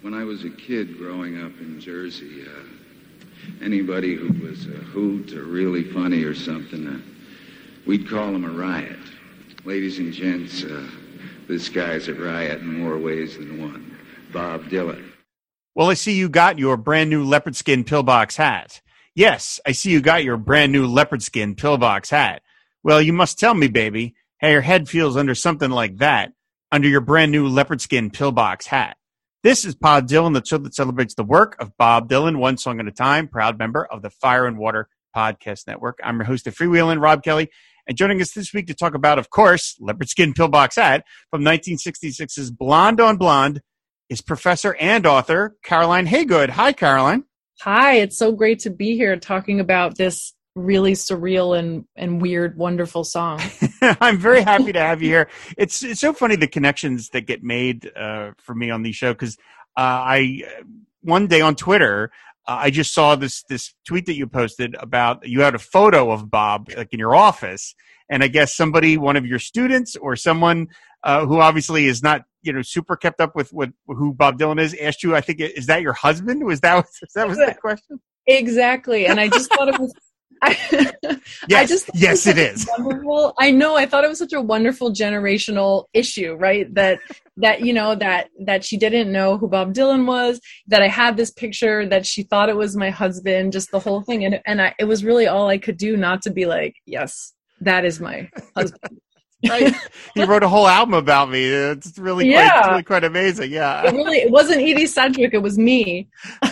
When I was a kid growing up in Jersey, uh, anybody who was a hoot or really funny or something, uh, we'd call him a riot. Ladies and gents, uh, this guy's a riot in more ways than one. Bob Dylan. Well, I see you got your brand new leopard skin pillbox hat. Yes, I see you got your brand new leopard skin pillbox hat. Well, you must tell me, baby, how your head feels under something like that, under your brand new leopard skin pillbox hat. This is Pod Dylan, the show that celebrates the work of Bob Dylan, one song at a time, proud member of the Fire and Water Podcast Network. I'm your host of Freewheeling, Rob Kelly, and joining us this week to talk about, of course, leopard skin pillbox hat from 1966's Blonde on Blonde is professor and author Caroline Hagood. Hi, Caroline. Hi, it's so great to be here talking about this really surreal and, and weird, wonderful song. I'm very happy to have you here. It's it's so funny the connections that get made uh, for me on the show because uh, I one day on Twitter uh, I just saw this this tweet that you posted about you had a photo of Bob like in your office, and I guess somebody, one of your students or someone uh, who obviously is not you know super kept up with, with who Bob Dylan is, asked you. I think is that your husband? Was that was that was the question? Exactly, and I just thought it was I, yes, I just yes, it is wonderful. I know. I thought it was such a wonderful generational issue, right? That that you know that that she didn't know who Bob Dylan was. That I had this picture that she thought it was my husband. Just the whole thing, and and I, it was really all I could do not to be like, yes, that is my husband right? he wrote a whole album about me. It's really yeah. quite, really quite amazing. Yeah. It really, it wasn't Edie Sedgwick. It was me.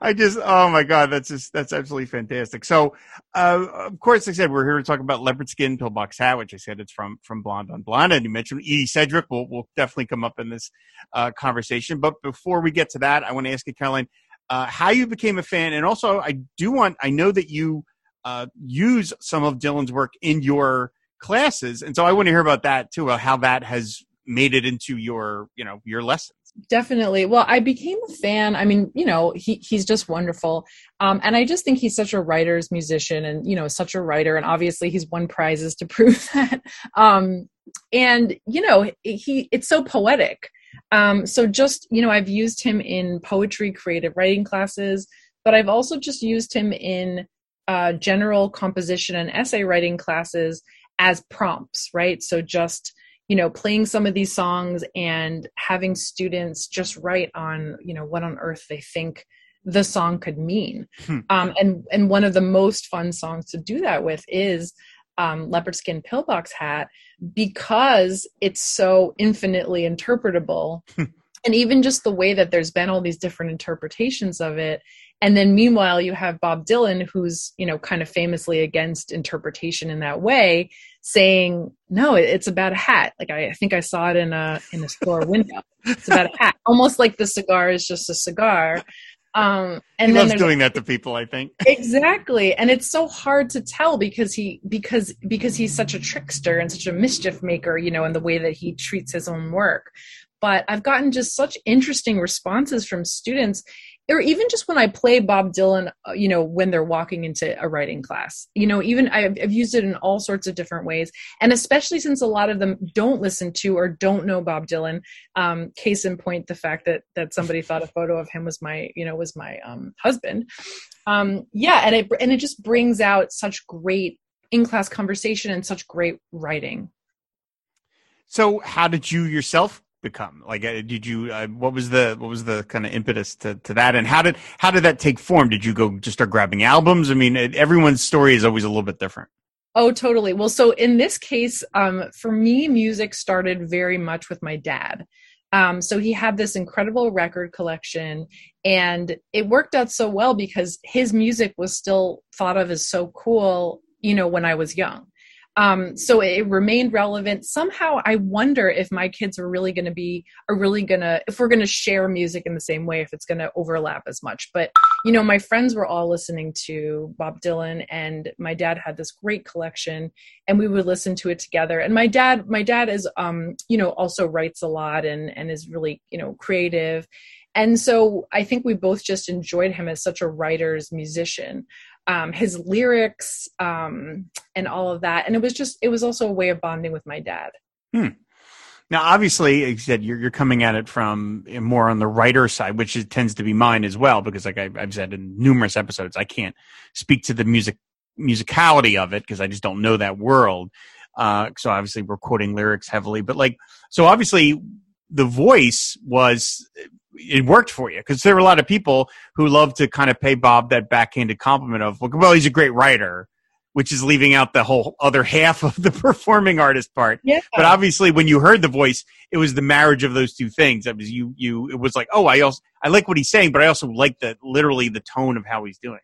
I just, oh my God, that's just, that's absolutely fantastic. So, uh, of course, like I said, we're here to talk about leopard skin pillbox hat, which I said it's from, from Blonde on Blonde. And you mentioned Edie Sedgwick will, will definitely come up in this, uh, conversation. But before we get to that, I want to ask you, Caroline, uh, how you became a fan. And also I do want, I know that you, uh, use some of Dylan's work in your, classes. And so I want to hear about that too, how that has made it into your, you know, your lessons. Definitely. Well, I became a fan. I mean, you know, he he's just wonderful. Um, and I just think he's such a writer's musician and, you know, such a writer. And obviously he's won prizes to prove that. Um, and, you know, he it's so poetic. Um, so just, you know, I've used him in poetry, creative writing classes, but I've also just used him in uh, general composition and essay writing classes as prompts, right? So just you know playing some of these songs and having students just write on you know what on earth they think the song could mean hmm. um, and and one of the most fun songs to do that with is um, leopard skin pillbox hat because it's so infinitely interpretable hmm. And even just the way that there's been all these different interpretations of it. And then meanwhile you have bob dylan who's you know kind of famously against interpretation in that way saying no it's about a hat. Like i, I think i saw it in a in a store window. It's about a hat. Almost like the cigar is just a cigar. Um and he then loves doing that to people i think. Exactly. And it's so hard to tell because he because because he's such a trickster and such a mischief maker you know in the way that he treats his own work but i've gotten just such interesting responses from students or even just when I play Bob Dylan, uh, you know, when they're walking into a writing class, you know, even I've, I've, used it in all sorts of different ways. And especially since a lot of them don't listen to or don't know Bob Dylan, um, case in point, the fact that, that somebody thought a photo of him was my, you know, was my um, husband. Um, yeah. And it, and it just brings out such great in class conversation and such great writing. So how did you yourself become? Like, uh, did you? Uh, what was the what was the kind of impetus to, to that? And how did how did that take form? Did you go just start grabbing albums? I mean, everyone's story is always a little bit different. Oh, totally. Well, so in this case, um, for me, music started very much with my dad. Um, so he had this incredible record collection, and it worked out so well because his music was still thought of as so cool, you know, when I was young. Um, so it remained relevant. Somehow I wonder if my kids are really going to be, are really going to, if we're going to share music in the same way, if it's going to overlap as much. But, you know, my friends were all listening to Bob Dylan and my dad had this great collection and we would listen to it together. And my dad, my dad is, um, you know, also writes a lot and, and is really, you know, creative. And so I think we both just enjoyed him as such a writer's musician um, his lyrics um, and all of that. And it was just, it was also a way of bonding with my dad. Hmm. Now, obviously, you said you're, you're coming at it from more on the writer side, which is, tends to be mine as well, because like I, I've said in numerous episodes, I can't speak to the music musicality of it because I just don't know that world. Uh, so obviously we're quoting lyrics heavily, but like, so obviously the voice was, it worked for you because there were a lot of people who love to kind of pay Bob that backhanded compliment of, well, he's a great writer, which is leaving out the whole other half of the performing artist part. Yeah. But obviously when you heard the voice, it was the marriage of those two things. It was you, you, it was like, oh, I also, I like what he's saying, but I also like the, literally the tone of how he's doing it.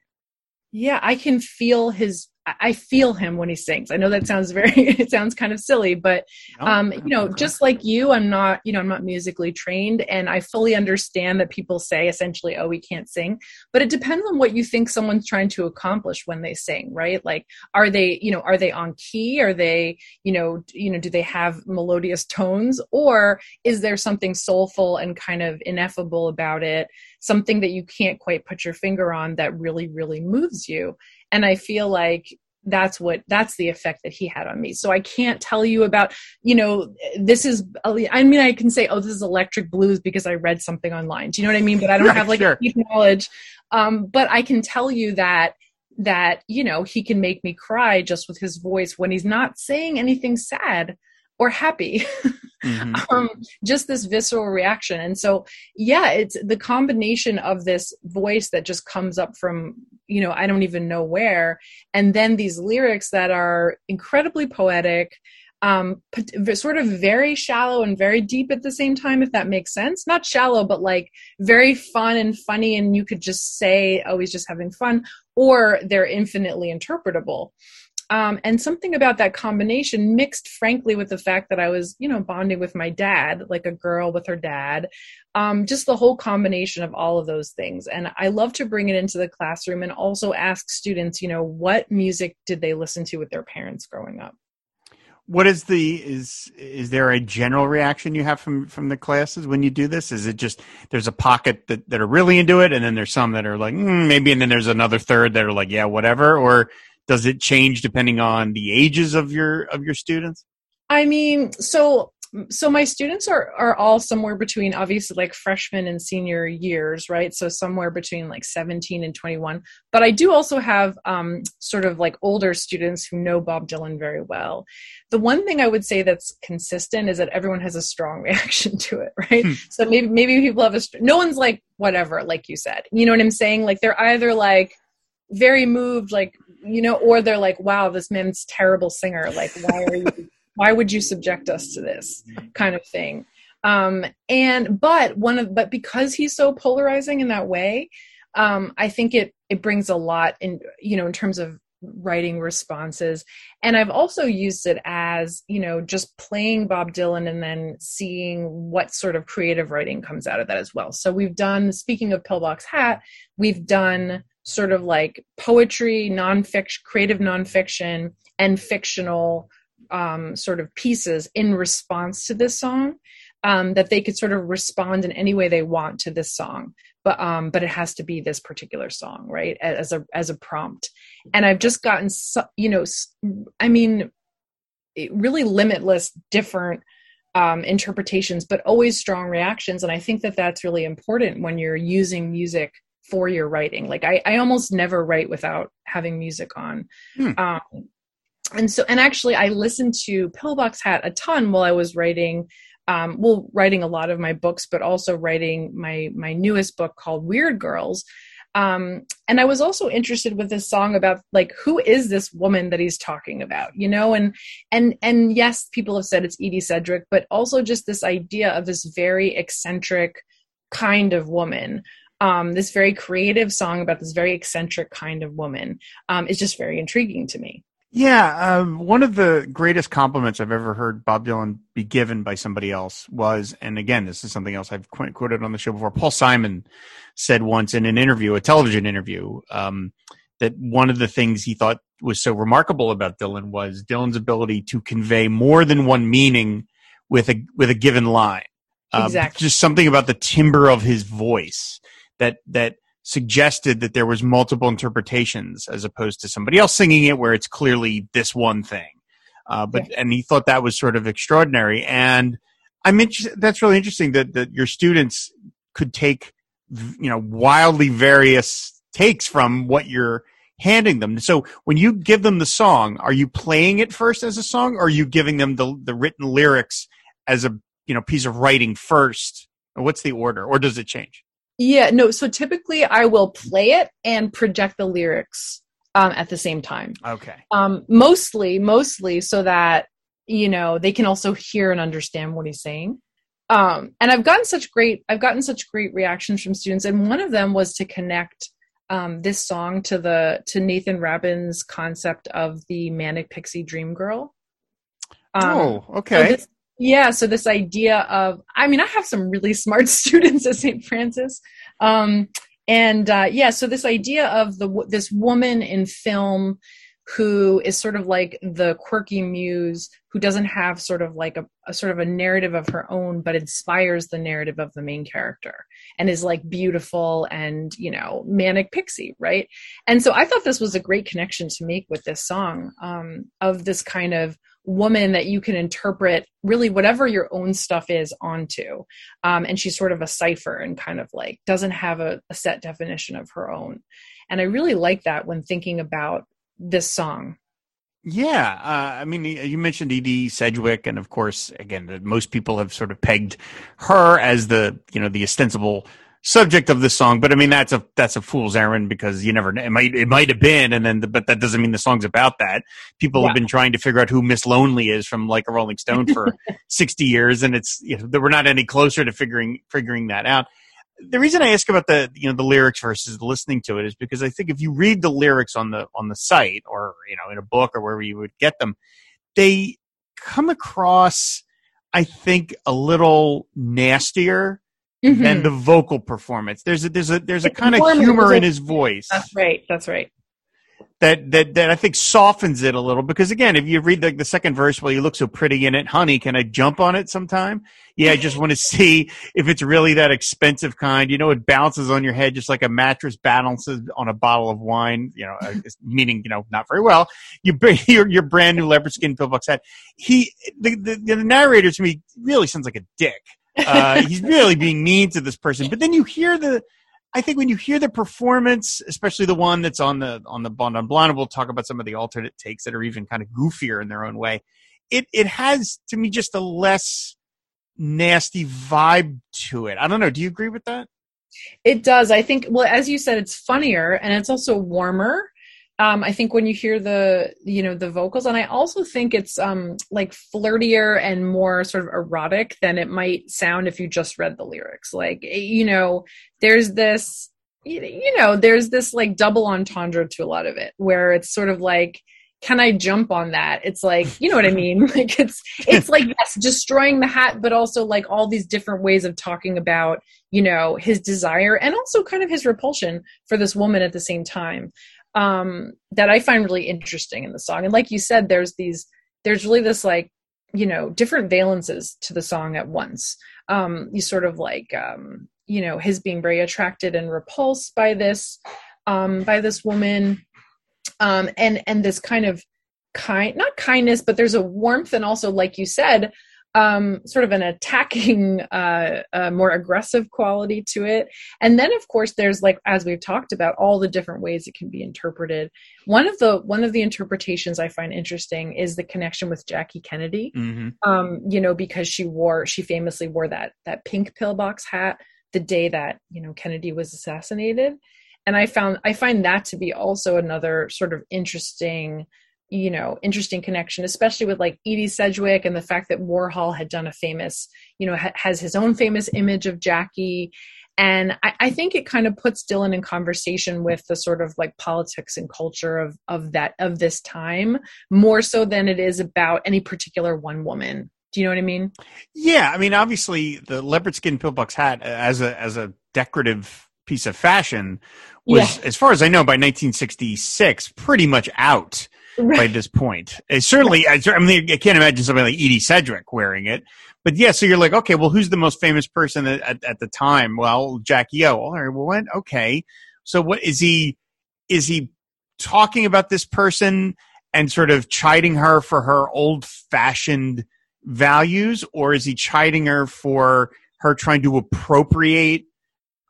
Yeah, I can feel his I feel him when he sings. I know that sounds very it sounds kind of silly, but um, you know, just like you, I'm not, you know, I'm not musically trained and I fully understand that people say essentially, oh, we can't sing. But it depends on what you think someone's trying to accomplish when they sing, right? Like are they, you know, are they on key? Are they, you know, you know, do they have melodious tones? Or is there something soulful and kind of ineffable about it? Something that you can't quite put your finger on that really, really moves you. And i feel like that's what that's the effect that he had on me. So i can't tell you about you know this is i mean i can say oh this is electric blues because i read something online. Do you know what i mean? But i don't have like sure. deep knowledge. Um, but i can tell you that that you know he can make me cry just with his voice when he's not saying anything sad or happy mm-hmm. um, just this visceral reaction. And so yeah it's the combination of this voice that just comes up from you know i don't even know where and then these lyrics that are incredibly poetic um sort of very shallow and very deep at the same time if that makes sense. Not shallow but like very fun and funny and you could just say oh he's just having fun or they're infinitely interpretable um, and something about that combination mixed frankly with the fact that i was you know bonding with my dad like a girl with her dad um, just the whole combination of all of those things. And i love to bring it into the classroom and also ask students you know what music did they listen to with their parents growing up? What is the is is there a general reaction you have from from the classes when you do this? Is it just there's a pocket that that are really into it and then there's some that are like mm, maybe and then there's another third that are like yeah whatever or does it change depending on the ages of your of your students? I mean so so my students are are all somewhere between obviously like freshman and senior years right? So somewhere between like 17 and 21 but i do also have um, sort of like older students who know bob dylan very well. The one thing i would say that's consistent is that everyone has a strong reaction to it right? Hmm. so maybe maybe people have a no one's like whatever like you said. You know what i'm saying? Like they're either like very moved like you know or they're like wow this man's terrible singer. Like why are you why would you subject us to this kind of thing? Um and but one of but because he's so polarizing in that way um i think it it brings a lot in you know in terms of writing responses. And i've also used it as you know just playing bob dylan and then seeing what sort of creative writing comes out of that as well. So we've done speaking of pillbox hat we've done sort of like poetry, nonfiction, creative nonfiction, and fictional um, sort of pieces in response to this song. Um, that they could sort of respond in any way they want to this song, but um, but it has to be this particular song, right? As a as a prompt, and I've just gotten, so, you know, I mean, really limitless different um, interpretations, but always strong reactions, and I think that that's really important when you're using music for your writing. Like I, I almost never write without having music on. Hmm. Um, and so, and actually, I listened to Pillbox Hat a ton while I was writing. Um, well, writing a lot of my books, but also writing my my newest book called Weird Girls. Um, and I was also interested with this song about like who is this woman that he's talking about, you know? And and and yes, people have said it's Edie Sedgwick, but also just this idea of this very eccentric kind of woman um, this very creative song about this very eccentric kind of woman um, is just very intriguing to me. Yeah, um, one of the greatest compliments I've ever heard Bob Dylan be given by somebody else was, and again, this is something else I've quoted on the show before. Paul Simon said once in an interview, a television interview, um, that one of the things he thought was so remarkable about Dylan was Dylan's ability to convey more than one meaning with a with a given line. Um, exactly. Just something about the timbre of his voice that that suggested that there was multiple interpretations as opposed to somebody else singing it where it's clearly this one thing. Uh, but yeah. and he thought that was sort of extraordinary. And I'm interested. That's really interesting that that your students could take, you know, wildly various takes from what you're handing them. So when you give them the song, are you playing it first as a song, or are you giving them the the written lyrics as a you know piece of writing first? What's the order, or does it change? Yeah, no. So typically, I will play it and project the lyrics um, at the same time. Okay. Um, mostly, mostly so that you know they can also hear and understand what he's saying. Um, and I've gotten such great, I've gotten such great reactions from students, and one of them was to connect um, this song to the to Nathan Rabin's concept of the manic pixie dream girl. Um, oh, okay. So this, yeah, so this idea of, I mean, I have some really smart students at St. Francis, um, and uh, yeah, so this idea of the this woman in film who is sort of like the quirky muse who doesn't have sort of like a, a, sort of a narrative of her own but inspires the narrative of the main character and is like beautiful and you know manic pixie right and so i thought this was a great connection to make with this song um, of this kind of woman that you can interpret really whatever your own stuff is onto um, and she's sort of a cipher and kind of like doesn't have a, a set definition of her own and i really like that when thinking about this song. Yeah, uh, I mean, you mentioned Edie Sedgwick, and of course, again, most people have sort of pegged her as the you know the ostensible subject of the song. But I mean, that's a that's a fool's errand because you never it might it might have been, and then the, but that doesn't mean the song's about that. People yeah. have been trying to figure out who Miss Lonely is from like a Rolling Stone for sixty years, and it's you know, we're not any closer to figuring figuring that out the reason I ask about the you know the lyrics versus listening to it is because I think if you read the lyrics on the on the site or you know in a book or wherever you would get them, they come across I think a little nastier mm-hmm. than the vocal performance. There's a there's a there's a kind of humor in his voice. That's right. That's right that that that I think softens it a little because again, if you read the, the second verse, well, you look so pretty in it, honey, can I jump on it sometime? Yeah, I just want to see if it's really that expensive kind. You know, it bounces on your head just like a mattress balances on a bottle of wine. You know, uh, meaning you know not very well. You bring your your brand new leopard skin pillbox hat. He the, the the narrator to me really sounds like a dick. Uh, he's really being mean to this person, but then you hear the I think when you hear the performance, especially the one that's on the on the Blonde on Blonde, we'll talk about some of the alternate takes that are even kind of goofier in their own way. It it has to me just a less nasty vibe to it. I don't know. Do you agree with that? It does. I think. Well, as you said, it's funnier and it's also warmer um, I think when you hear the you know the vocals, and I also think it's um, like flirtier and more sort of erotic than it might sound if you just read the lyrics. Like eh, you know, there's this you know there's this like double entendre to a lot of it where it's sort of like can I jump on that? It's like, you know what I mean? Like it's it's like yes, destroying the hat, but also like all these different ways of talking about, you know, his desire and also kind of his repulsion for this woman at the same time um, that I find really interesting in the song. And like you said, there's these, there's really this like, you know, different valences to the song at once. Um, you sort of like, um, you know, his being very attracted and repulsed by this, um, by this woman, um, and and this kind of kind, not kindness, but there's a warmth and also, like you said, um, sort of an attacking, uh, uh, more aggressive quality to it. And then, of course, there's like as we've talked about, all the different ways it can be interpreted. One of the one of the interpretations I find interesting is the connection with Jackie Kennedy. Mm-hmm. Um, you know, because she wore she famously wore that that pink pillbox hat the day that you know Kennedy was assassinated. And I found I find that to be also another sort of interesting you know interesting connection especially with like edie sedgwick and the fact that warhol had done a famous you know ha- has his own famous image of jackie. And I, I, think it kind of puts dylan in conversation with the sort of like politics and culture of of that of this time more so than it is about any particular one woman. Do you know what i mean? Yeah i mean obviously the leopard skin pillbox hat uh, as a as a decorative piece of fashion was yeah. as far as i know by 1966 pretty much out right. by this point. It certainly, I, I mean, I can't imagine somebody like Edie Sedgwick wearing it. But yeah, so you're like, okay, well, who's the most famous person at, at, at the time? Well, Jackie O. All right, well, what? Okay, so what is he? Is he talking about this person and sort of chiding her for her old fashioned values, or is he chiding her for her trying to appropriate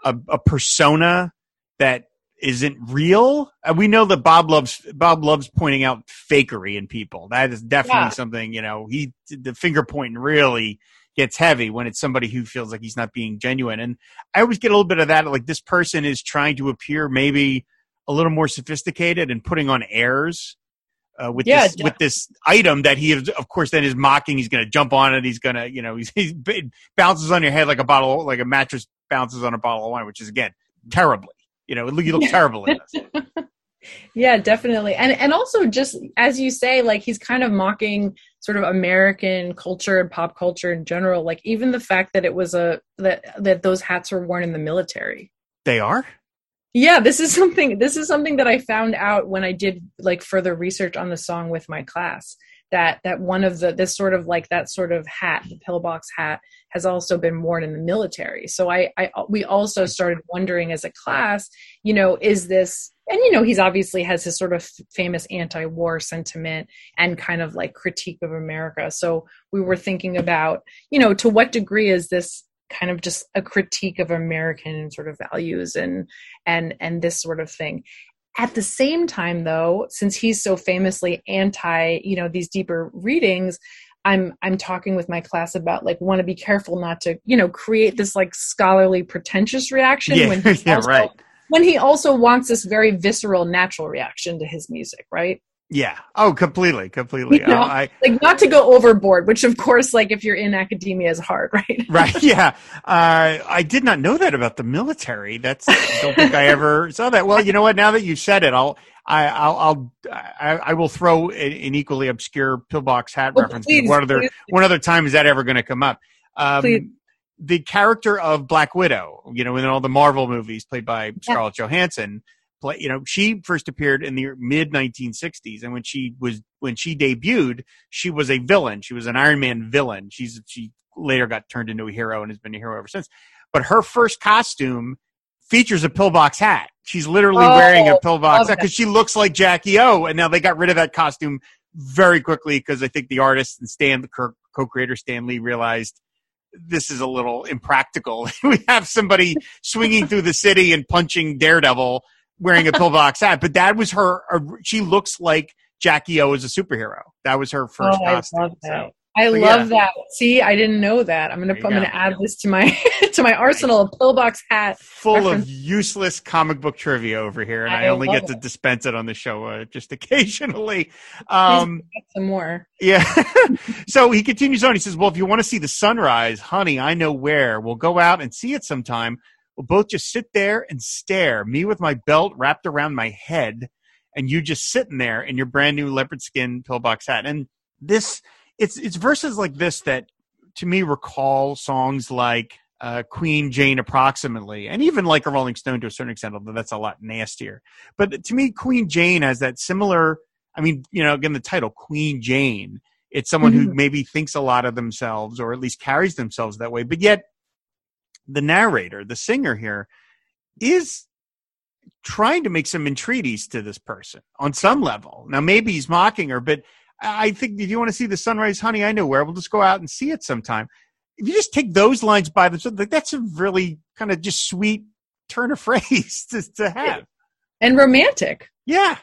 a, a persona that isn't real? Uh, we know that Bob loves Bob loves pointing out fakery in people. That is definitely Yeah. something you know. He the finger pointing really gets heavy when it's somebody who feels like he's not being genuine. And I always get a little bit of that. Like this person is trying to appear maybe a little more sophisticated and putting on airs uh, with Yeah, this with this item that he is, of course, then is mocking. He's going to jump on it. He's going to, you know, he's, he's bounces on your head like a bottle, like a mattress bounces on a bottle of wine, which is again terribly. You know, you look terrible in this. Yeah, definitely. And and also just as you say, like he's kind of mocking sort of American culture and pop culture in general. Like even the fact that it was a that that those hats were worn in the military. They are. Yeah, this is something this is something that I found out when I did like further research on the song with my class. That that one of the this sort of like that sort of hat, the pillbox hat, has also been worn in the military. So I, I we also started wondering as a class, you know, is this and you know he's obviously has his sort of famous anti-war sentiment and kind of like critique of America. So we were thinking about, you know, to what degree is this kind of just a critique of American sort of values and and and this sort of thing. At the same time though, since he's so famously anti, you know, these deeper readings, I'm I'm talking with my class about like want to be careful not to, you know, create this like scholarly pretentious reaction Yeah, when he yeah, also, right. when he also wants this very visceral natural reaction to his music, right? Yeah. Oh, completely, completely. You know? I, Like not to go overboard, which of course like if you're in academia is hard, right? right. Yeah. Uh, I did not know that about the military. That's, I don't think I ever saw that. Well, you know what? Now that you said it, I'll, I, I'll, I'll, I, I will throw an, equally obscure pillbox hat reference. please, what other, what other time is that ever going to come up? Um, Please. the character of Black Widow, you know, in all the Marvel movies played by Scarlett Johansson, play, you know, she first appeared in the mid 1960s, and when she was when she debuted, she was a villain. She was an Iron Man villain. She's she later got turned into a hero and has been a hero ever since. But her first costume features a pillbox hat. She's literally Oh, wearing a pillbox hat because she looks like Jackie O. And now they got rid of that costume very quickly because I think the artist and Stan, the co-creator Stan Lee, realized this is a little impractical. we have somebody swinging through the city and punching Daredevil wearing a pillbox hat, but that was her. uh, She looks like Jackie O as a superhero. That was her first oh, I love that. So, I so, love yeah. that. See, I didn't know that. I'm gonna put, I'm go. gonna add this to my to my arsenal of pillbox hat. full reference. of useless comic book trivia over here, and I, I only get to dispense it on the show uh, just occasionally. Um, some more. Yeah. so he continues on. He says, Well, if you want to see the sunrise, honey, I know where. We'll go out and see it sometime. We'll both just sit there and stare, me with my belt wrapped around my head, and you just sitting there in your brand new leopard skin pillbox hat. And this, it's, it's verses like this that to me recall songs like uh, Queen Jane approximately, and even like a Rolling Stone to a certain extent, although that's a lot nastier. But to me, Queen Jane has that similar I mean, you know, again, the title Queen Jane. It's someone who Mhm. maybe thinks a lot of themselves, or at least carries themselves that way. But yet, the narrator, the singer here, is trying to make some entreaties to this person on some level. Now, maybe he's mocking her, but I think if you want to see the sunrise, honey, I know where. We'll just go out and see it sometime. If you just take those lines by themselves, like, that's a really kind of just sweet turn of phrase to, to have. And romantic. Yeah.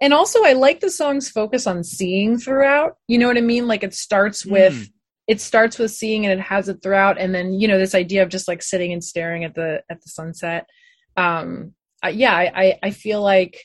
And also I like the song's focus on seeing throughout. You know what I mean? Like it starts with Mm. It starts with seeing and it has it throughout and then, you know, this idea of just like sitting and staring at the at the sunset. Um uh, yeah, I, I I feel like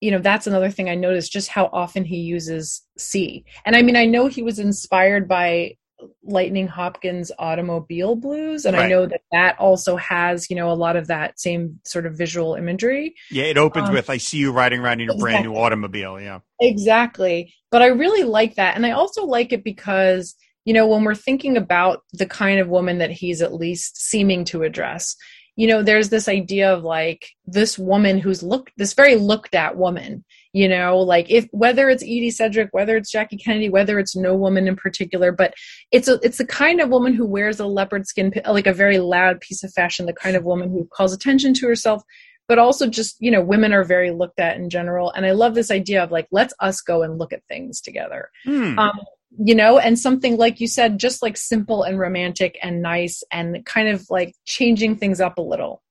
you know that's another thing I noticed just how often he uses see. And I mean I know he was inspired by Lightnin' Hopkins automobile blues and I know that that also has, you know, a lot of that same sort of visual imagery. Yeah, it opens Um, with "I see you riding around in your brand new automobile." Yeah, Exactly. But I really like that. And I also like it because, you know, when we're thinking about the kind of woman that he's at least seeming to address, you know, there's this idea of like this woman who's looked, this very looked at woman, you know, like if whether it's Edie Sedgwick, whether it's Jackie Kennedy, whether it's no woman in particular, but it's a, it's the kind of woman who wears a leopard skin, like a very loud piece of fashion, the kind of woman who calls attention to herself, but also just you know women are very looked at in general and i love this idea of like let's us go and look at things together Hmm. um, you know, and something like you said, just like simple and romantic and nice and kind of like changing things up a little.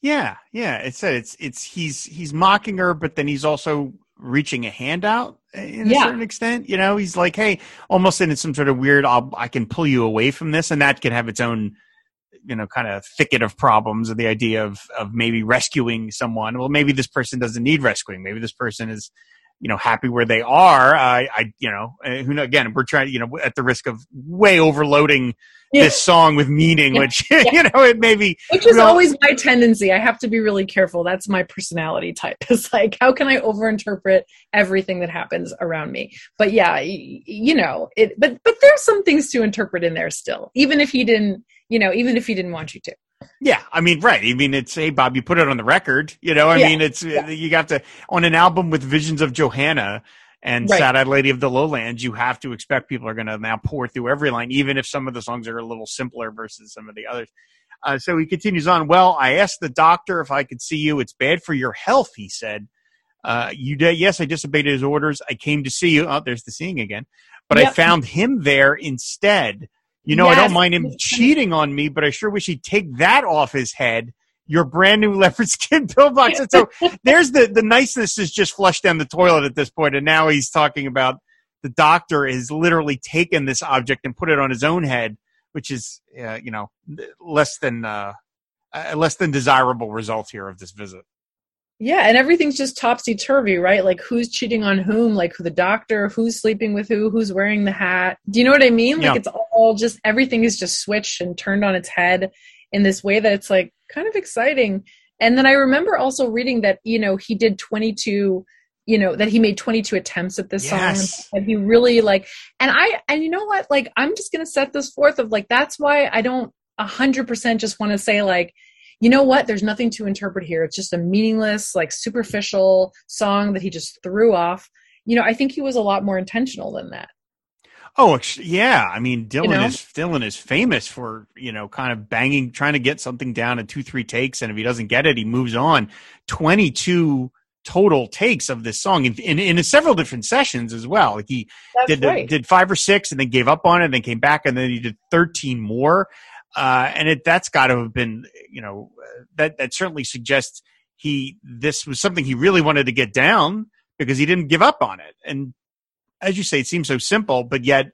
Yeah, yeah. It's it's it's he's he's mocking her, but then he's also reaching a hand out eh, in a Yeah. certain extent. You know, he's like, hey, almost in some sort of weird, I'll, I can pull you away from this, and that can have its own, you know, kind of thicket of problems. Of the idea of of maybe rescuing someone. Well, maybe this person doesn't need rescuing. Maybe this person is. You know, happy where they are. I, I, you know, uh, who know? Again, we're trying. You know, at the risk of way overloading Yeah. this song with meaning, Yeah. which you know, it may be Which is always my tendency. I have to be really careful. That's my personality type. It's like, how can I overinterpret everything that happens around me? But yeah, you know, it. But but there's some things to interpret in there still, even if he didn't, you know, even if he didn't want you to. Yeah, I mean, right. I mean, it's hey, Bob, you put it on the record. You know, I Yeah, mean, it's yeah. you got to on an album with Visions of Johanna and Right. Sad Eyed Lady of the Lowlands. You have to expect people are going to now pour through every line, even if some of the songs are a little simpler versus some of the others. Uh, so he continues on. Well, I asked the doctor if I could see you. It's bad for your health, he said. Uh, you did. Yes, I disobeyed his orders. I came to see you. Oh, there's the seeing again. But I found him there instead. You know, I don't mind him cheating on me, but I sure wish he'd take that off his head. Your brand new leopard skin pillbox. And so there's the the niceness is just flushed down the toilet at this point, and now he's talking about the doctor has literally taken this object and put it on his own head, which is uh, you know less than uh, uh, less than desirable result here of this visit. Yeah, and everything's just topsy turvy, right? Like who's cheating on whom, like who the doctor, who's sleeping with who, who's wearing the hat. Do you know what I mean? Like Yeah. it's all just everything is just switched and turned on its head in this way that it's like kind of exciting. And then I remember also reading that, you know, he did 22 you know that he made 22 attempts at this Yes. song and he really like and i and you know what like i'm just gonna set this forth of like that's why i don't 100% just want to say like you know what there's nothing to interpret here it's just a meaningless like superficial song that he just threw off you know i think he was a lot more intentional than that Oh, yeah. I mean, Dylan know? is Dylan is famous for you know kind of banging, trying to get something down in two, three takes, and if he doesn't get it, he moves on. Twenty two total takes of this song in, in in several different sessions as well. Like he that's did right did five or six, and then gave up on it, and then came back, and then he did thirteen more. Uh, and it that's got to have been you know that that certainly suggests he this was something he really wanted to get down because he didn't give up on it. And as you say, it seems so simple, but yet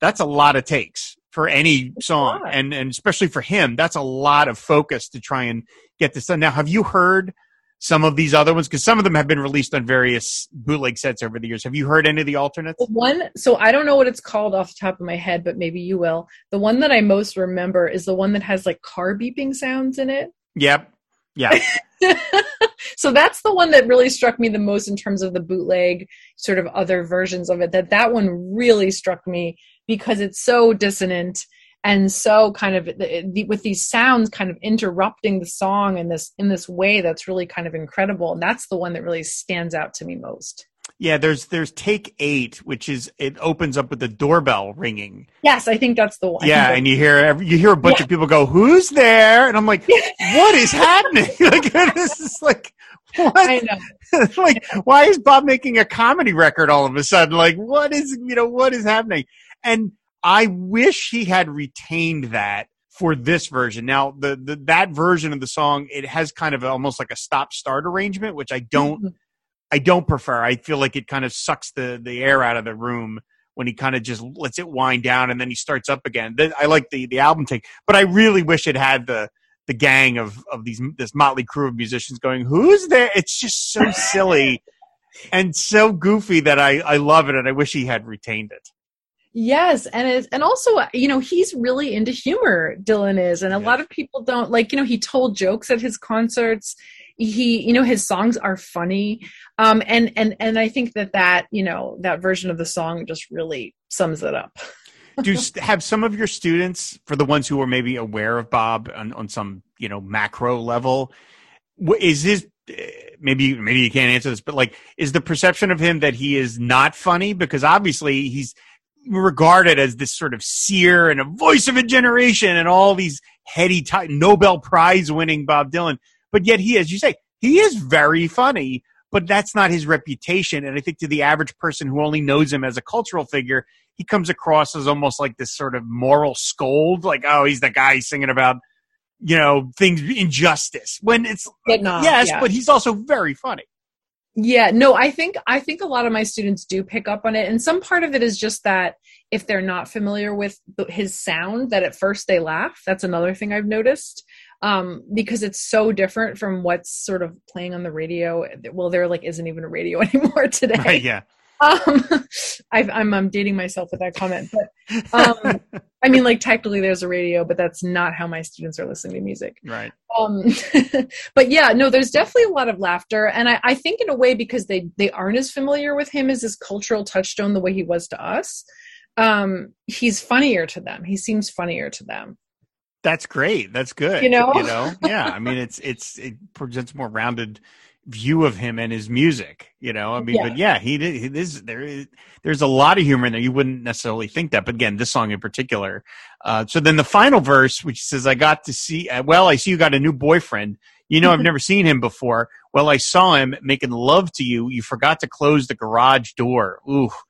that's a lot of takes for any song, and and especially for him, that's a lot of focus to try and get this done. Now, have you heard some of these other ones? Because some of them have been released on various bootleg sets over the years. Have you heard any of the alternates? One, so I don't know what it's called off the top of my head, but maybe you will. The one that I most remember is the one that has like car beeping sounds in it. Yep. Yeah. so that's the one that really struck me the most in terms of the bootleg sort of other versions of it. That that one really struck me because it's so dissonant and so kind of the, the, with these sounds kind of interrupting the song in this in this way that's really kind of incredible. And that's the one that really stands out to me most. Yeah, there's there's take eight, which is it opens up with the doorbell ringing. Yes, I think that's the one. Yeah, and you hear every, you hear a bunch Yeah. of people go, "Who's there?" And I'm like, "What is happening?" like this is like what? I know. like why is bob making a comedy record all of a sudden like what is you know what is happening and i wish he had retained that for this version. Now the, the that version of the song it has kind of almost like a stop start arrangement which i don't Mhm. i don't prefer. I feel like it kind of sucks the the air out of the room when he kind of just lets it wind down and then he starts up again. I like the the album take but i really wish it had the the gang of of these this motley crew of musicians going who's there? It's just so silly and so goofy that i i love it and i wish he had retained it Yes, and it's, and also you know he's really into humor. Dylan is, and a Yes. lot of people don't like. You know, he told jokes at his concerts. He, you know, his songs are funny, um, and and and I think that that you know that version of the song just really sums it up. do have some of your students for the ones who are maybe aware of bob on, on some you know macro level is his eh, maybe maybe you can't answer this but like is the perception of him that he is not funny because obviously he's regarded as this sort of seer and a voice of a generation and all these heady nobel prize winning bob dylan but yet he as you say he is very funny but that's not his reputation. And I think to the average person who only knows him as a cultural figure, he comes across as almost like this sort of moral scold, like, oh, he's the guy singing about, you know, things, injustice. When it's, yes, yeah. but he's also very funny. Yeah, no, I think I think a lot of my students do pick up on it, and some part of it is just that if they're not familiar with his sound, that at first they laugh. That's another thing I've noticed um, because it's so different from what's sort of playing on the radio. Well, there like isn't even a radio anymore today. Right, yeah. Um, I've, I'm I'm dating myself with that comment, but um, I mean, like technically there's a radio, but that's not how my students are listening to music. Right. Um, but yeah, no, there's definitely a lot of laughter, and I, I think in a way because they they aren't as familiar with him as his cultural touchstone the way he was to us. Um, he's funnier to them. He seems funnier to them. That's great. That's good. You know? you know, yeah. I mean, it's it's it presents more rounded view of him and his music. You know, I mean, Yeah. but yeah, he did. He, this there is there's a lot of humor in there. You wouldn't necessarily think that, but again, this song in particular. Uh, so then the final verse, which says, "I got to see. Uh, well, I see you got a new boyfriend. You know, I've never seen him before. Well, I saw him making love to you. You forgot to close the garage door. Ooh."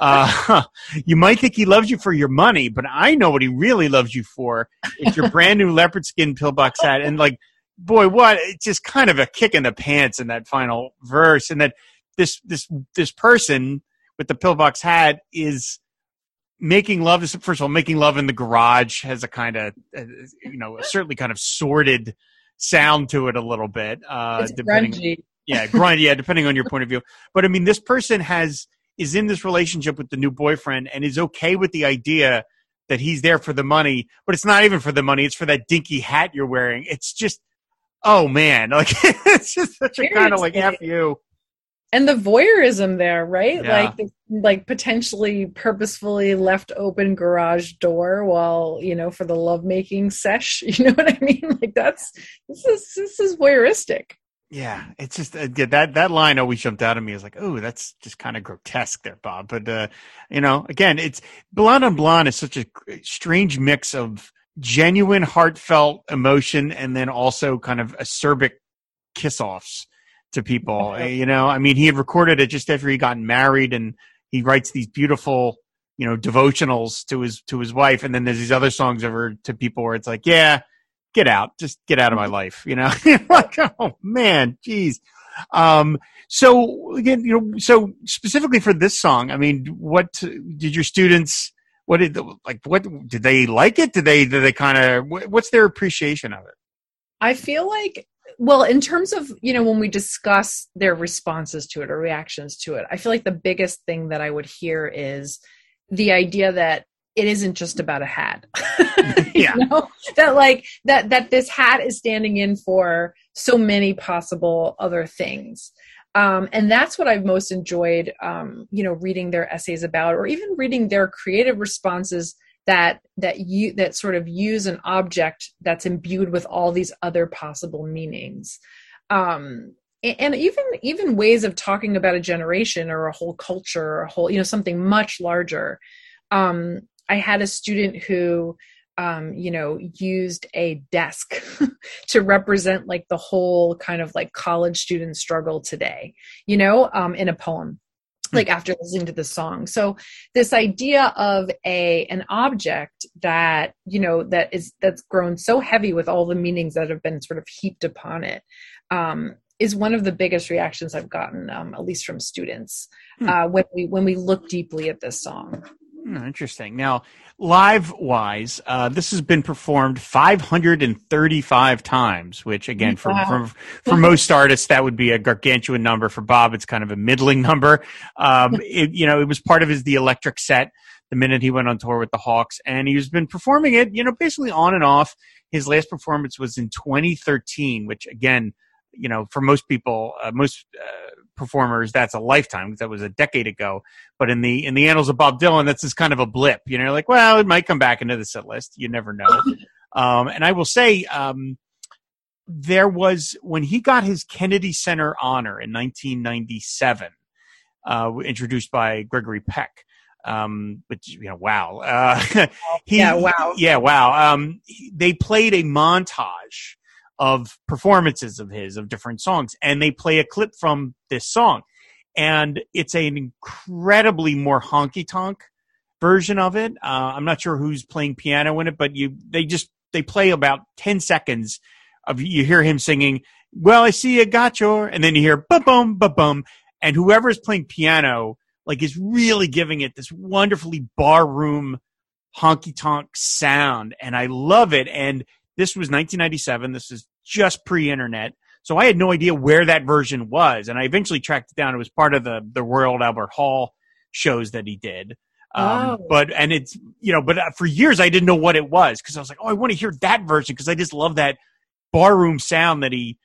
Uh, you might think he loves you for your money, but I know what he really loves you for. It's your brand new leopard skin pillbox hat. And like, boy, what? It's just kind of a kick in the pants in that final verse. And that this, this, this person with the pillbox hat is making love. First of all, making love in the garage has a kind of, uh, you know, certainly kind of sordid sound to it a little bit. Uh, It's depending, grungy. yeah, grind. Yeah, depending on your point of view. But I mean, this person has is in this relationship with the new boyfriend and is okay with the idea that he's there for the money, but it's not even for the money. It's for that dinky hat you're wearing. It's just, oh man, like it's just such a kind of like f you. and the voyeurism there right Yeah. like like potentially purposefully left open garage door while you know for the lovemaking sesh you know what i mean like that's this is this is voyeuristic Yeah, it's just uh, yeah, that that line always jumped out at me as like, oh, that's just kind of grotesque there, Bob. But uh, you know, again, it's blonde on blonde is such a strange mix of genuine, heartfelt emotion and then also kind of acerbic kiss offs to people. Yeah. Uh, You know, I mean, he had recorded it just after he got married, and he writes these beautiful, you know, devotionals to his to his wife, and then there's these other songs over to people where it's like, yeah, get out, just get out of my life, you know, like, oh man, geez. Um, so again, you know, so specifically for this song, I mean, what did your students? What did like? What did they like it? Did they? Did they kind of? What's their appreciation of it? i feel like well in terms of you know when we discuss their responses to it or reactions to it i feel like the biggest thing that i would hear is the idea that it isn't just about a hat Yeah. you know that like that that this hat is standing in for so many possible other things um, and that's what i've most enjoyed um, you know reading their essays about or even reading their creative responses that that you that sort of use an object that's imbued with all these other possible meanings. Um a- and even even ways of talking about a generation or a whole culture or a whole you know something much larger. Um i had a student who um you know used a desk to represent like the whole kind of like college student struggle today you know um in a poem like after listening to the song so this idea of a an object that you know that is that's grown so heavy with all the meanings that have been sort of heaped upon it um, is one of the biggest reactions I've gotten, um, at least from students, Hmm. uh, when we when we look deeply at this song. Hmm, interesting. Now, live wise, uh, this has been performed 535 times, which again, for, Wow. for, for most artists, that would be a gargantuan number. For Bob, it's kind of a middling number. Um, it, you know, it was part of his The Electric set the minute he went on tour with the Hawks, and he's been performing it, you know, basically on and off. His last performance was in 2013, which again, you know, for most people, uh, most uh, performers, that's a lifetime because that was a decade ago. But in the in the annals of Bob Dylan, that's just kind of a blip. You know, like well, it might come back into the set list. You never know. Um, and I will say, um, there was when he got his Kennedy Center honor in 1997, uh, introduced by Gregory Peck. Um, which you know, wow. Uh, he, Yeah, wow. Yeah, wow. Um, he- they played a montage of performances of his of different songs, and they play a clip from this song, and it's an incredibly more honky tonk version of it. Uh, I'm not sure who's playing piano in it, but you they just they play about ten seconds of you hear him singing. Well, I see you got your, and then you hear ba bum ba bum, and whoever's playing piano like is really giving it this wonderfully barroom honky tonk sound, and I love it. And this was 1997. This is just pre-internet. So I had no idea where that version was, and I eventually tracked it down. It was part of the the Royal Albert Hall shows that he did. Um, Oh. But and it's you know, but uh, for years I didn't know what it was because I was like, oh, I want to hear that version because I just love that barroom sound that he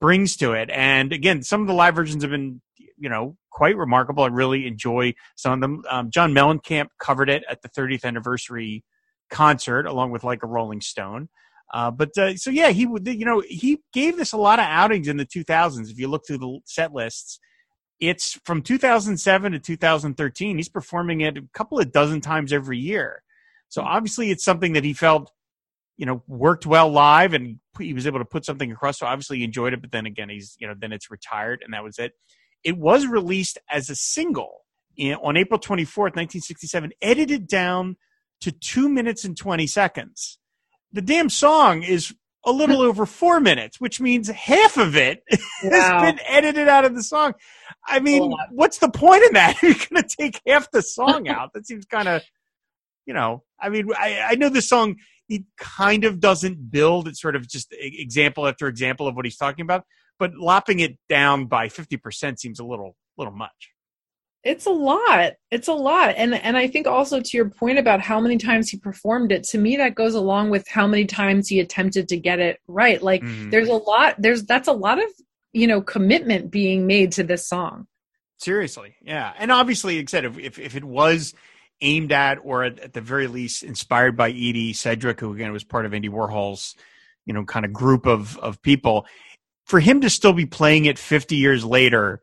brings to it. And again, some of the live versions have been you know quite remarkable. I really enjoy some of them. Um, John Mellencamp covered it at the 30th anniversary concert along with like a Rolling Stone. Uh, but uh, so yeah, he would you know he gave this a lot of outings in the 2000s. If you look through the set lists, it's from 2007 to 2013. He's performing it a couple of dozen times every year. So obviously, it's something that he felt you know worked well live, and he was able to put something across. So obviously, he enjoyed it. But then again, he's you know then it's retired, and that was it. It was released as a single in, on April 24th, 1967, edited down to two minutes and 20 seconds. The damn song is a little over four minutes, which means half of it Wow. has been edited out of the song. I mean, what's the point in that? You're going to take half the song out. That seems kind of, you know, I mean, I, I know the song, it kind of doesn't build. It's sort of just example after example of what he's talking about, but lopping it down by 50% seems a little, little much. It's a lot. It's a lot. And and I think also to your point about how many times he performed it, to me that goes along with how many times he attempted to get it right. Like Mhm. there's a lot there's that's a lot of, you know, commitment being made to this song. Seriously, yeah, and obviously, like I said, if if, it was aimed at or at, at the very least inspired by Edie Sedgwick, who again was part of Andy Warhol's, you know, kind of group of of people, for him to still be playing it 50 years later,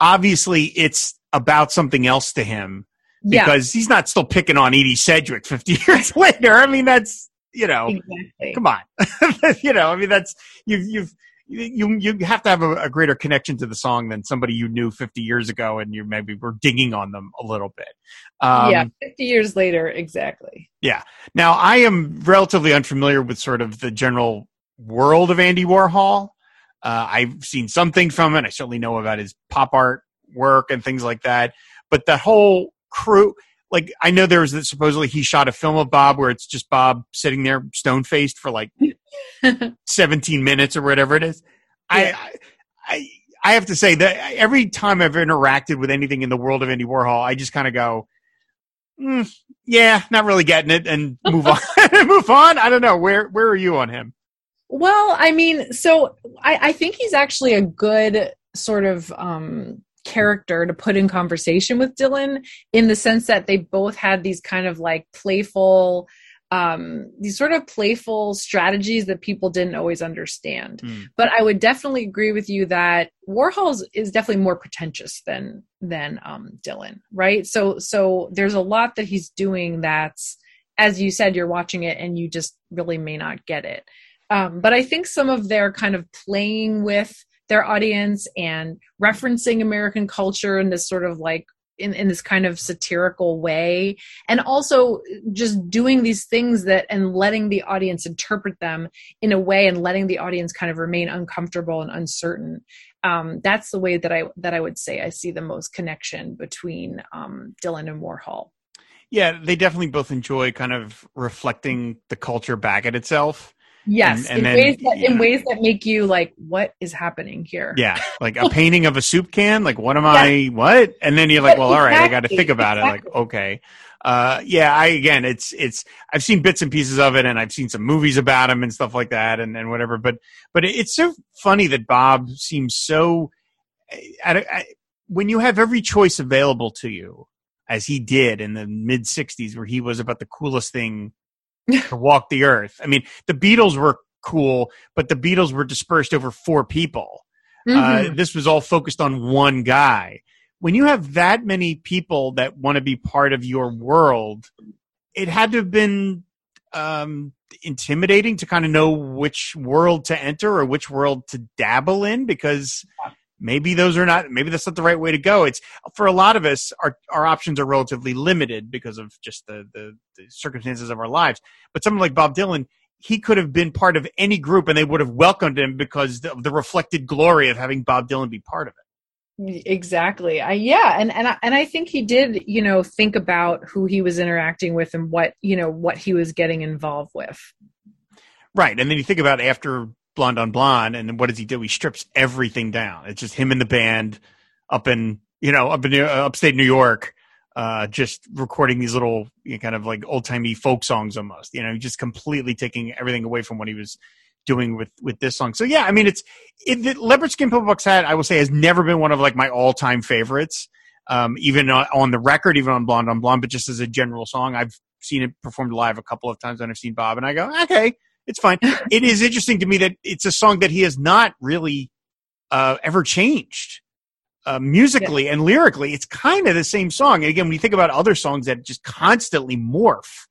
obviously it's about something else to him Yeah. because he's not still picking on Edie Sedgwick 50 years later. I mean, that's you know, Exactly. come on, you know, I mean, that's you've you've you you have to have a, a greater connection to the song than somebody you knew 50 years ago, and you maybe were digging on them a little bit. Um, yeah, 50 years later, exactly. Yeah. Now, I am relatively unfamiliar with sort of the general world of Andy Warhol. Uh, I've seen some things from it. I certainly know about his pop art work and things like that. But the whole crew, like, I know there was that supposedly he shot a film of Bob where it's just Bob sitting there stone faced for like 17 minutes or whatever it is. Yeah. I, I, I have to say that every time I've interacted with anything in the world of Andy Warhol, I just kind of go, "Mm, yeah, not really getting it, and move on. move on. I don't know where where are you on him? Well, I mean, so I, I think he's actually a good sort of um, character to put in conversation with Dylan in the sense that they both had these kind of like playful, um, these sort of playful strategies that people didn't always understand. Hmm. But I would definitely agree with you that Warhol's is definitely more pretentious than than um, Dylan, right? So so there's a lot that he's doing that's, as you said, you're watching it and you just really may not get it. Um, but I think some of their kind of playing with their audience and referencing American culture in this sort of like in, in this kind of satirical way, and also just doing these things that and letting the audience interpret them in a way and letting the audience kind of remain uncomfortable and uncertain. Um, that's the way that I that I would say I see the most connection between um, Dylan and Warhol. Yeah, they definitely both enjoy kind of reflecting the culture back at itself. Yes, And- and in then, ways that in ways that make you like, what is happening here? Yeah, like a painting of a soup can. Like, what am I? What? And then you're like, well, all right, I got to think about it. Like, okay, uh, yeah. I again, it's it's. I've seen bits and pieces of it, and I've seen some movies about him and stuff like that, and and whatever. But but it's so funny that Bob seems so. A, at, when you have every choice available to you, as he did in the mid '60s, where he was about the coolest thing to walk the earth. I mean, the Beatles were cool, but the Beatles were dispersed over four people. Mhm. Uh, this was all focused on one guy. When you have that many people that want to be part of your world, it had to have been um, intimidating to kind of know which world to enter or which world to dabble in because maybe those are not maybe that's not the right way to go. It's for a lot of us our our options are relatively limited because of just the the, the circumstances of our lives. But someone like bob dylan he could have been part of any group and they would have welcomed him because of the reflected glory of having bob dylan be part of it. Exactly. I, yeah. And and I, and I think he did you know think about who he was interacting with and what you know what he was getting involved with. Right. And then you think about after blonde on blonde and what does he do he strips everything down it's just him and the band up in you know up in uh, upstate new york uh, just recording these little you know, kind of like old timey folk songs almost you know just completely taking everything away from what he was doing with with this song. So yeah, I mean, it's it, the Leopard Skin Pillbox Hat. I will say has never been one of like my all time favorites. Um, even on the record, even on Blonde on Blonde, but just as a general song, I've seen it performed live a couple of times, and I've seen Bob, and I go, okay, it's fine. it is interesting to me that it's a song that he has not really uh, ever changed. Uh, musically yeah. and lyrically, it's kind of the same song. And again, when you think about other songs that just constantly morph,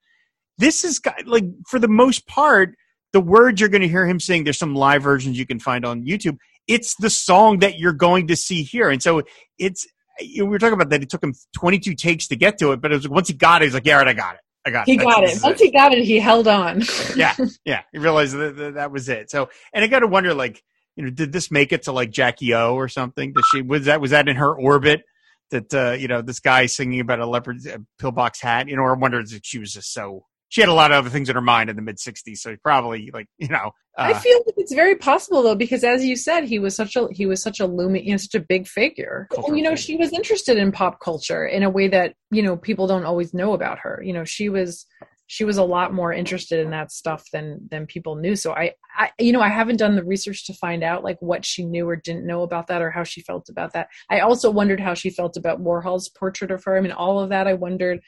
this is like for the most part, the words you're going to hear him sing, there's some live versions you can find on YouTube. It's the song that you're going to see here. And so it's, you know, we were talking about that. It took him 22 takes to get to it, but it was once he got it, he's like, yeah, I got it. I got he it. He got it. Once it. he got it, he held on. yeah. Yeah. He realized that, that, that was it. So, and I got to wonder, like, you know, did this make it to like Jackie O or something? Did she, was that, was that in her orbit? That uh, you know, this guy singing about a leopard pillbox hat, you know, or I wonder if she was just so she had a lot of other things in her mind in the mid 60s so probably like you know uh, i feel like it's very possible though because as you said he was such a he was such a looming you know such a big figure. And you know she was interested in pop culture in a way that you know people don't always know about her. You know she was she was a lot more interested in that stuff than than people knew. So I, I you know i haven't done the research to find out like what she knew or didn't know about that or how she felt about that. I also wondered how she felt about warhol's portrait of her. I mean all of that i wondered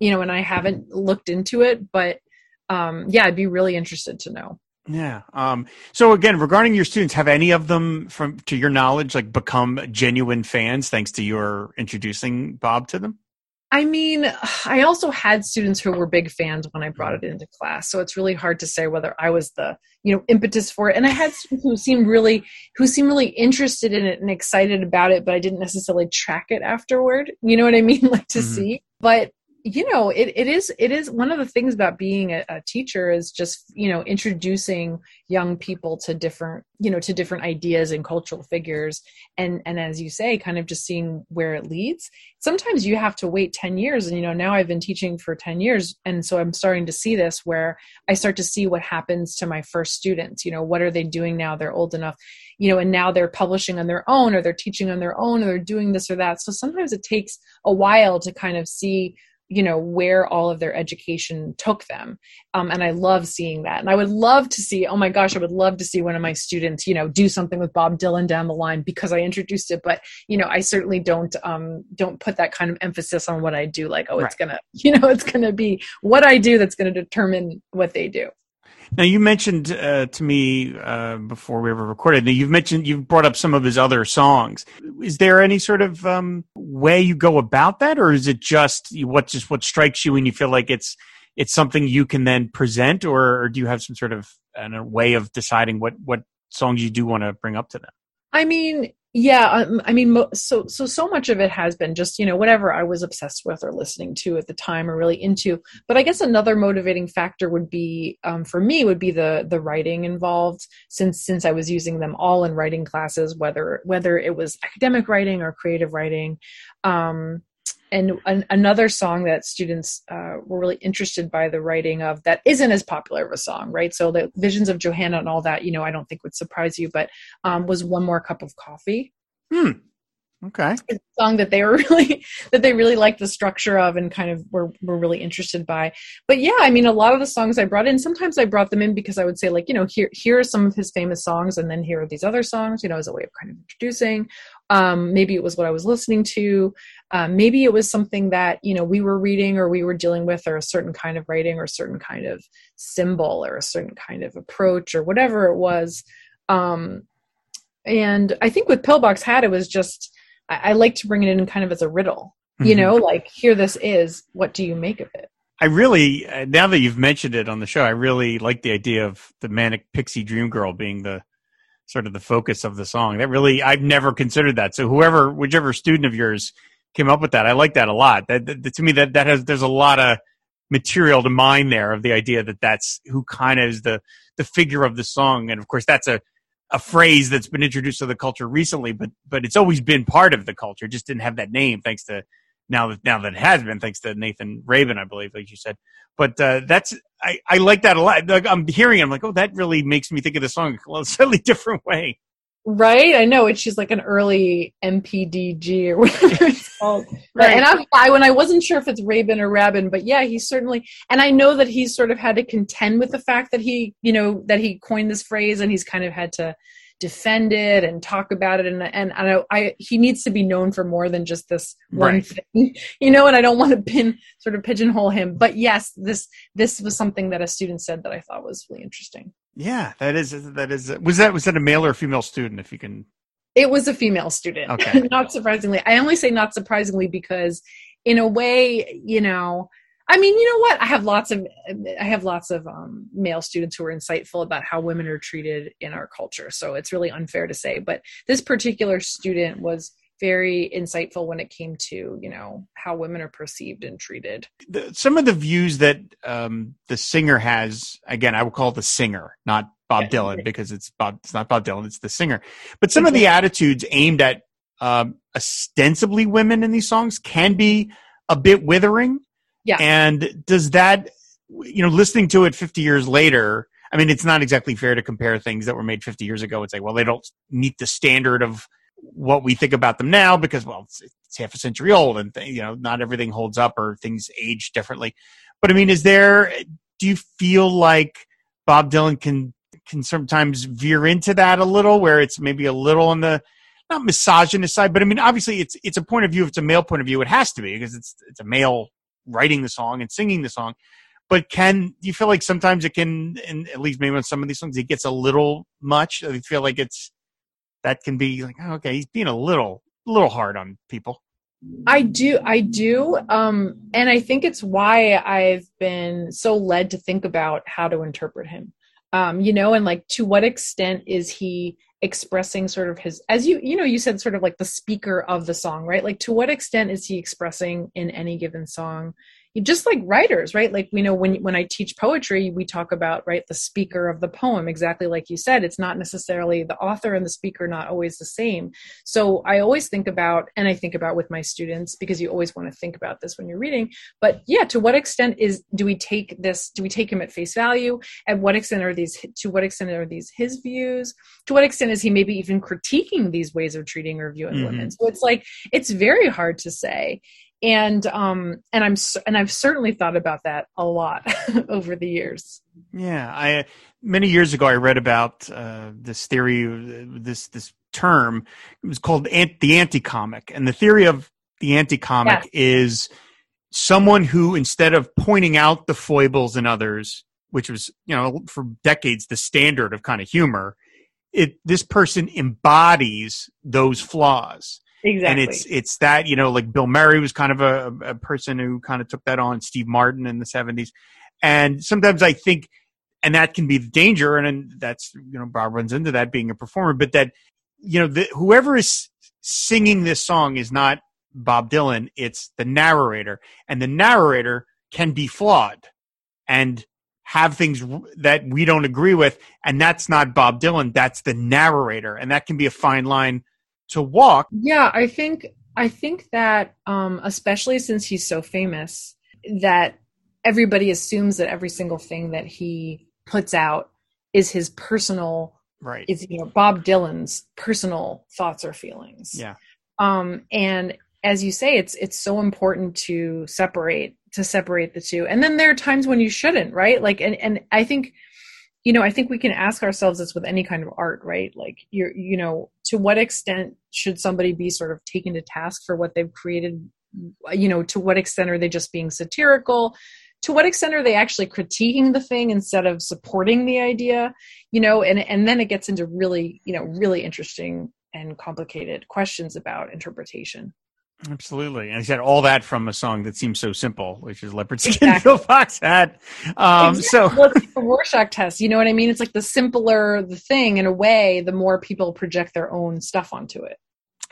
you know, and I haven't looked into it, but um, yeah, I'd be really interested to know. Yeah. Um, so again, regarding your students, have any of them, from to your knowledge, like become genuine fans thanks to your introducing Bob to them? I mean, I also had students who were big fans when I brought it into class, so it's really hard to say whether I was the you know impetus for it. And I had students who seemed really who seemed really interested in it and excited about it, but I didn't necessarily track it afterward. You know what I mean? Like to mm-hmm. see. But you know it, it is it is one of the things about being a, a, teacher is just you know introducing young people to different you know to different ideas and cultural figures. And and as you say kind of just seeing where it leads. Sometimes you have to wait 10 years and you know now i've been teaching for 10 years and so i'm starting to see this where i start to see what happens to my first students. You know what are they doing now? They're old enough you know and now they're publishing on their own or they're teaching on their own or they're doing this or that. So sometimes it takes a while to kind of see you know where all of their education took them. Um, and i love seeing that. And i would love to see oh my gosh i would love to see one of my students you know do something with bob dylan down the line because i introduced it. But you know i certainly don't um, don't put that kind of emphasis on what i do like oh it's gonna you know it's gonna be what i do that's gonna determine what they do now you mentioned uh, to me uh, before we ever recorded. Now you've mentioned you've brought up some of his other songs. Is there any sort of um, way you go about that, or is it just what just what strikes you and you feel like it's it's something you can then present, or, or do you have some sort of a way of deciding what what songs you do want to bring up to them? I mean, yeah um, i mean so so so much of it has been just you know whatever i was obsessed with or listening to at the time or really into. But i guess another motivating factor would be um, for me would be the the writing involved. Since since i was using them all in writing classes whether whether it was academic writing or creative writing um, and an, another song that students uh, were really interested by the writing of that isn't as popular of a song right? So the visions of johanna and all that you know i don't think would surprise you but um, was one more cup of coffee. Hmm. Okay. It's a song that they were really that they really liked the structure of and kind of were, were really interested by. But yeah i mean a lot of the songs i brought in sometimes i brought them in because i would say like you know here here are some of his famous songs and then here are these other songs you know as a way of kind of introducing. Um, maybe it was what i was listening to um, maybe it was something that you know we were reading or we were dealing with or a certain kind of writing or a certain kind of symbol or a certain kind of approach or whatever it was um, and i think with pillbox hat it was just I, I like to bring it in kind of as a riddle mm-hmm. you know like here this is what do you make of it I really, uh, now that you've mentioned it on the show, I really like the idea of the manic pixie dream girl being the sort of the focus of the song. That really, I've never considered that. So whoever, whichever student of yours came up with that, I like that a lot. That, that to me, that that has there's a lot of material to mine there of the idea that that's who kind of is the the figure of the song, and of course that's a a phrase that's been introduced to the culture recently, but but it's always been part of the culture. Just didn't have that name thanks to now that now that it has been thanks to Nathan Rabin, I believe, like you said. But uh, that's I, I like that a lot. Like, I'm hearing, it, I'm like, oh, that really makes me think of the song a slightly different way. Right, I know. It's she's like an early MPDG or whatever it's called. right. And I, I, when I wasn't sure if it's Rabin or Rabin, but yeah, he's certainly. And I know that he's sort of had to contend with the fact that he, you know, that he coined this phrase, and he's kind of had to defend it and talk about it and and I, know I he needs to be known for more than just this one right. thing you know and I don't want to pin sort of pigeonhole him but yes this this was something that a student said that I thought was really interesting yeah that is that is was that was that a male or a female student if you can it was a female student okay not surprisingly I only say not surprisingly because in a way you know I mean, you know what? I have lots of I have lots of um, male students who are insightful about how women are treated in our culture. So it's really unfair to say, but this particular student was very insightful when it came to you know how women are perceived and treated. The, some of the views that um, the singer has, again, I will call the singer, not Bob yeah. Dylan, because it's Bob. It's not Bob Dylan. It's the singer. But some of the attitudes aimed at um, ostensibly women in these songs can be a bit withering yeah. And does that, you know, listening to it 50 years later, I mean, it's not exactly fair to compare things that were made 50 years ago and say, well, they don't meet the standard of what we think about them now because, well, it's, it's half a century old and, th- you know, not everything holds up or things age differently. But I mean, is there, do you feel like Bob Dylan can, can sometimes veer into that a little where it's maybe a little on the, not misogynist side, but I mean, obviously it's, it's a point of view. If it's a male point of view, it has to be because it's, it's a male writing the song and singing the song. But can you feel like sometimes it can, and at least maybe on some of these songs, it gets a little much. I feel like it's that can be like, oh, okay, he's being a little, little hard on people. I do, I do, um, and I think it's why I've been so led to think about how to interpret him. Um, you know, and like to what extent is he expressing sort of his as you you know you said sort of like the speaker of the song right like to what extent is he expressing in any given song just like writers right? Like we know when when i teach poetry we talk about right the speaker of the poem exactly like you said. It's not necessarily the author and the speaker not always the same. So i always think about and i think about with my students because you always want to think about this when you're reading but yeah to what extent is do we take this do we take him at face value? At what extent are these to what extent are these his views? To what extent is he maybe even critiquing these ways of treating or viewing mm-hmm. women? So it's like it's very hard to say and um and i'm and i've certainly thought about that a lot over the years. Yeah i many years ago i read about uh, this theory this this term. It was called the anti-comic. And the theory of the anti-comic yeah. is someone who instead of pointing out the foibles in others which was you know for decades the standard of kind of humor it this person embodies those flaws Exactly. And it's it's that you know like Bill Murray was kind of a, a person who kind of took that on. Steve Martin in the seventies, and sometimes I think, and that can be the danger, and, and that's you know Bob runs into that being a performer, but that you know the, whoever is singing this song is not Bob Dylan; it's the narrator, and the narrator can be flawed and have things that we don't agree with, and that's not Bob Dylan; that's the narrator, and that can be a fine line to walk. Yeah, I think I think that um, especially since he's so famous, that everybody assumes that every single thing that he puts out is his personal right. is you know bob dylan's personal thoughts or feelings. Yeah. Um and as you say it's it's so important to separate to separate the two. And then there are times when you shouldn't right? Like and and i think you know i think we can ask ourselves this with any kind of art right? Like you're you know to what extent should somebody be sort of taken to task for what they've created? You know to what extent are they just being satirical? To what extent are they actually critiquing the thing instead of supporting the idea? You know and and then it gets into really you know really interesting and complicated questions about interpretation Absolutely. And he said all that from a song that seems so simple, which is Leopard Skin exactly. Pillbox Hat. Um, exactly. So, well, it's the Rorschach test. You know what I mean? It's like the simpler the thing in a way, the more people project their own stuff onto it.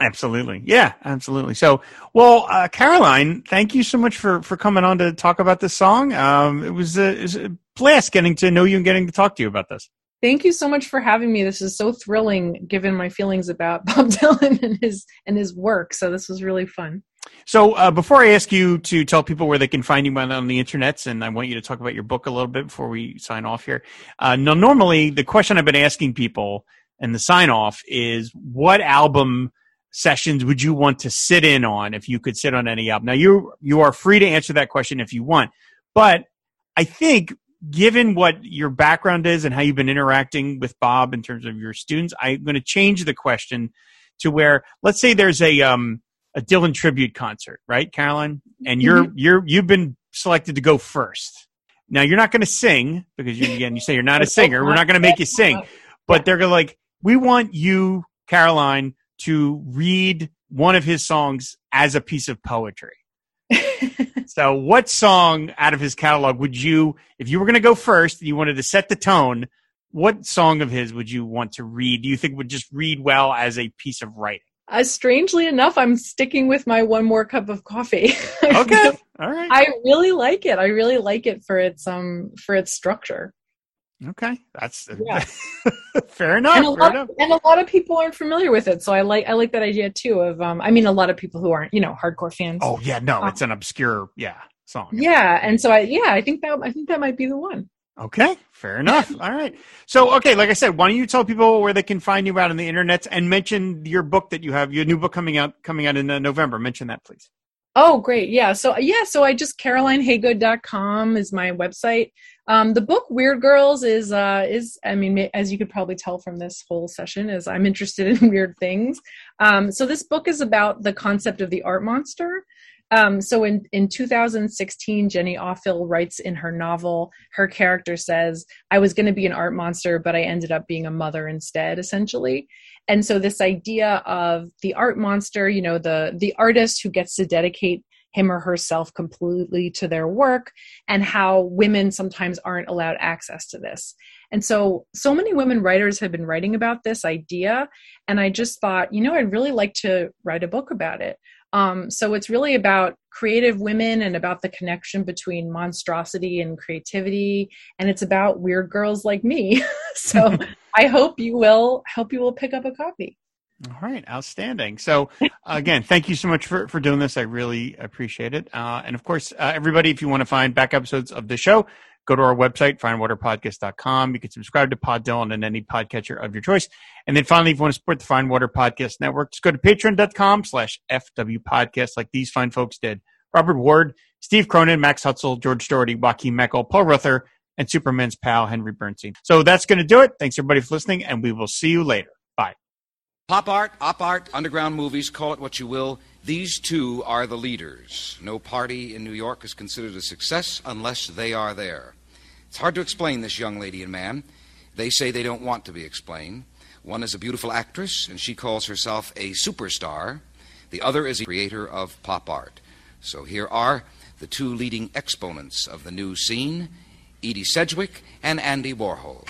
Absolutely. Yeah, absolutely. So, well, uh, Caroline, thank you so much for, for coming on to talk about this song. Um, it was a, it was a blast getting to know you and getting to talk to you about this. Thank you so much for having me. This is so thrilling given my feelings about Bob Dylan and his, and his work. So this was really fun. So uh, before I ask you to tell people where they can find you on the internets, and I want you to talk about your book a little bit before we sign off here. Uh, now, normally the question I've been asking people and the sign off is what album sessions would you want to sit in on if you could sit on any album? Now you you are free to answer that question if you want, but I think given what your background is and how you've been interacting with Bob in terms of your students, I'm going to change the question to where let's say there's a um a Dylan tribute concert, right, Caroline? And you're mm-hmm. you're you've been selected to go first. Now you're not going to sing because you again you say you're not a singer. We're not going to make you sing, but they're going to like we want you, Caroline, to read one of his songs as a piece of poetry. so, what song out of his catalog would you, if you were going to go first, you wanted to set the tone, what song of his would you want to read? Do you think would just read well as a piece of writing? Uh, strangely enough, I'm sticking with my one more cup of coffee. okay, all right. I really like it. I really like it for its um for its structure. Okay, that's yeah. fair enough. And a, fair lot, enough. and a lot of people aren't familiar with it, so I like I like that idea too. Of um, I mean, a lot of people who aren't you know hardcore fans. Oh yeah, no, um, it's an obscure yeah song. Yeah, and so I yeah I think that I think that might be the one. Okay, fair enough. All right. So, okay, like I said, why don't you tell people where they can find you out on the internet and mention your book that you have, your new book coming out coming out in uh, November. Mention that, please. Oh, great. Yeah. So, yeah, so I just carolinehagood.com is my website. Um, the book Weird Girls is uh, is I mean as you could probably tell from this whole session is I'm interested in weird things. Um, so this book is about the concept of the art monster. Um, so in, in 2016, Jenny Offill writes in her novel, her character says, I was going to be an art monster, but I ended up being a mother instead, essentially. And so this idea of the art monster, you know, the, the artist who gets to dedicate him or herself completely to their work and how women sometimes aren't allowed access to this. And so, so many women writers have been writing about this idea. And I just thought, you know, I'd really like to write a book about it. Um, so it's really about creative women and about the connection between monstrosity and creativity. And it's about weird girls like me. so I hope you will, hope you will pick up a copy. All right, outstanding. So, again, thank you so much for, for doing this. I really appreciate it. Uh, and of course, uh, everybody, if you want to find back episodes of the show, go to our website, fireandwaterpodcast.com. You can subscribe to Pod Dylan and any podcatcher of your choice. And then finally, if you want to support the Fire and Water Podcast Network, just go to patreon.com slash FW Podcast like these fine folks did. Robert Ward, Steve Cronin, Max Hutzel, George Doherty, Joaquin Meckel, Paul Ruther, and Superman's pal, Henry Bernstein. So that's going to do it. Thanks everybody for listening, and we will see you later. Pop art, op art, underground movies, call it what you will, these two are the leaders. No party in New York is considered a success unless they are there. It's hard to explain this young lady and man. They say they don't want to be explained. One is a beautiful actress, and she calls herself a superstar. The other is a creator of pop art. So here are the two leading exponents of the new scene Edie Sedgwick and Andy Warhol.